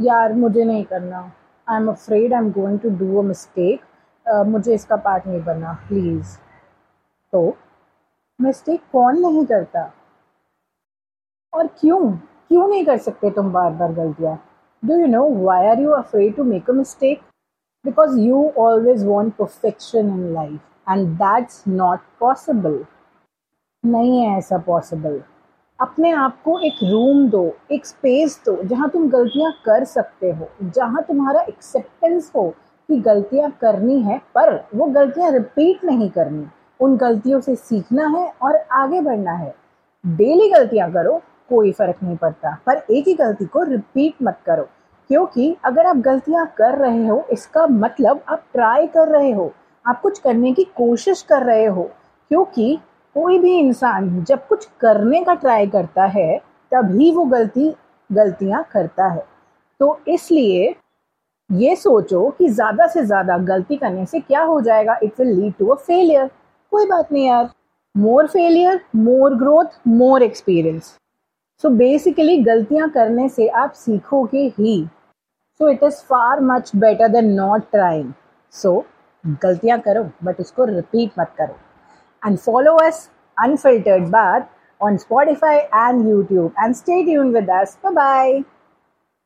यार मुझे नहीं करना। I am afraid I am going to do a mistake मुझे इसका पार्ट नहीं बनना प्लीज़ तो मिस्टेक कौन नहीं करता? और क्यों? क्यों नहीं कर सकते तुम बार बार गलतियाँ? Do you know why are you afraid to make a mistake because you always want perfection in life and that's not possible नहीं है ऐसा पॉसिबल अपने आप को एक रूम दो, एक स्पेस दो, जहाँ तुम गलतियाँ कर सकते हो, जहाँ तुम्हारा एक्सेप्टेंस हो कि गलतियाँ करनी है, पर वो गलतियाँ रिपीट नहीं करनी। उन गलतियों से सीखना है और आगे बढ़ना है। डेली गलतियाँ करो, कोई फ़र्क नहीं पड़ता, पर एक ही गलती को रिपीट मत करो, क्योंकि अगर आप गलतियाँ कर रहे हो, इसका मतलब आप ट्राई कर रहे हो, आप कुछ करने की कोशिश कर रहे हो, क्योंकि कोई भी इंसान जब कुछ करने का ट्राई करता है, तभी वो गलती, गलतियाँ करता है। तो इसलिए ये सोचो कि ज़्यादा से ज़्यादा गलती करने से क्या हो जाएगा? It will lead to a failure कोई बात नहीं यार। More failure more growth more experience so basically गलतियाँ करने से आप सीखोगे ही। So it is far much better than not trying so गलतियाँ करो बट उसको रिपीट मत करो। and follow us Unfiltered but on Spotify and YouTube. And stay tuned with us. Bye bye.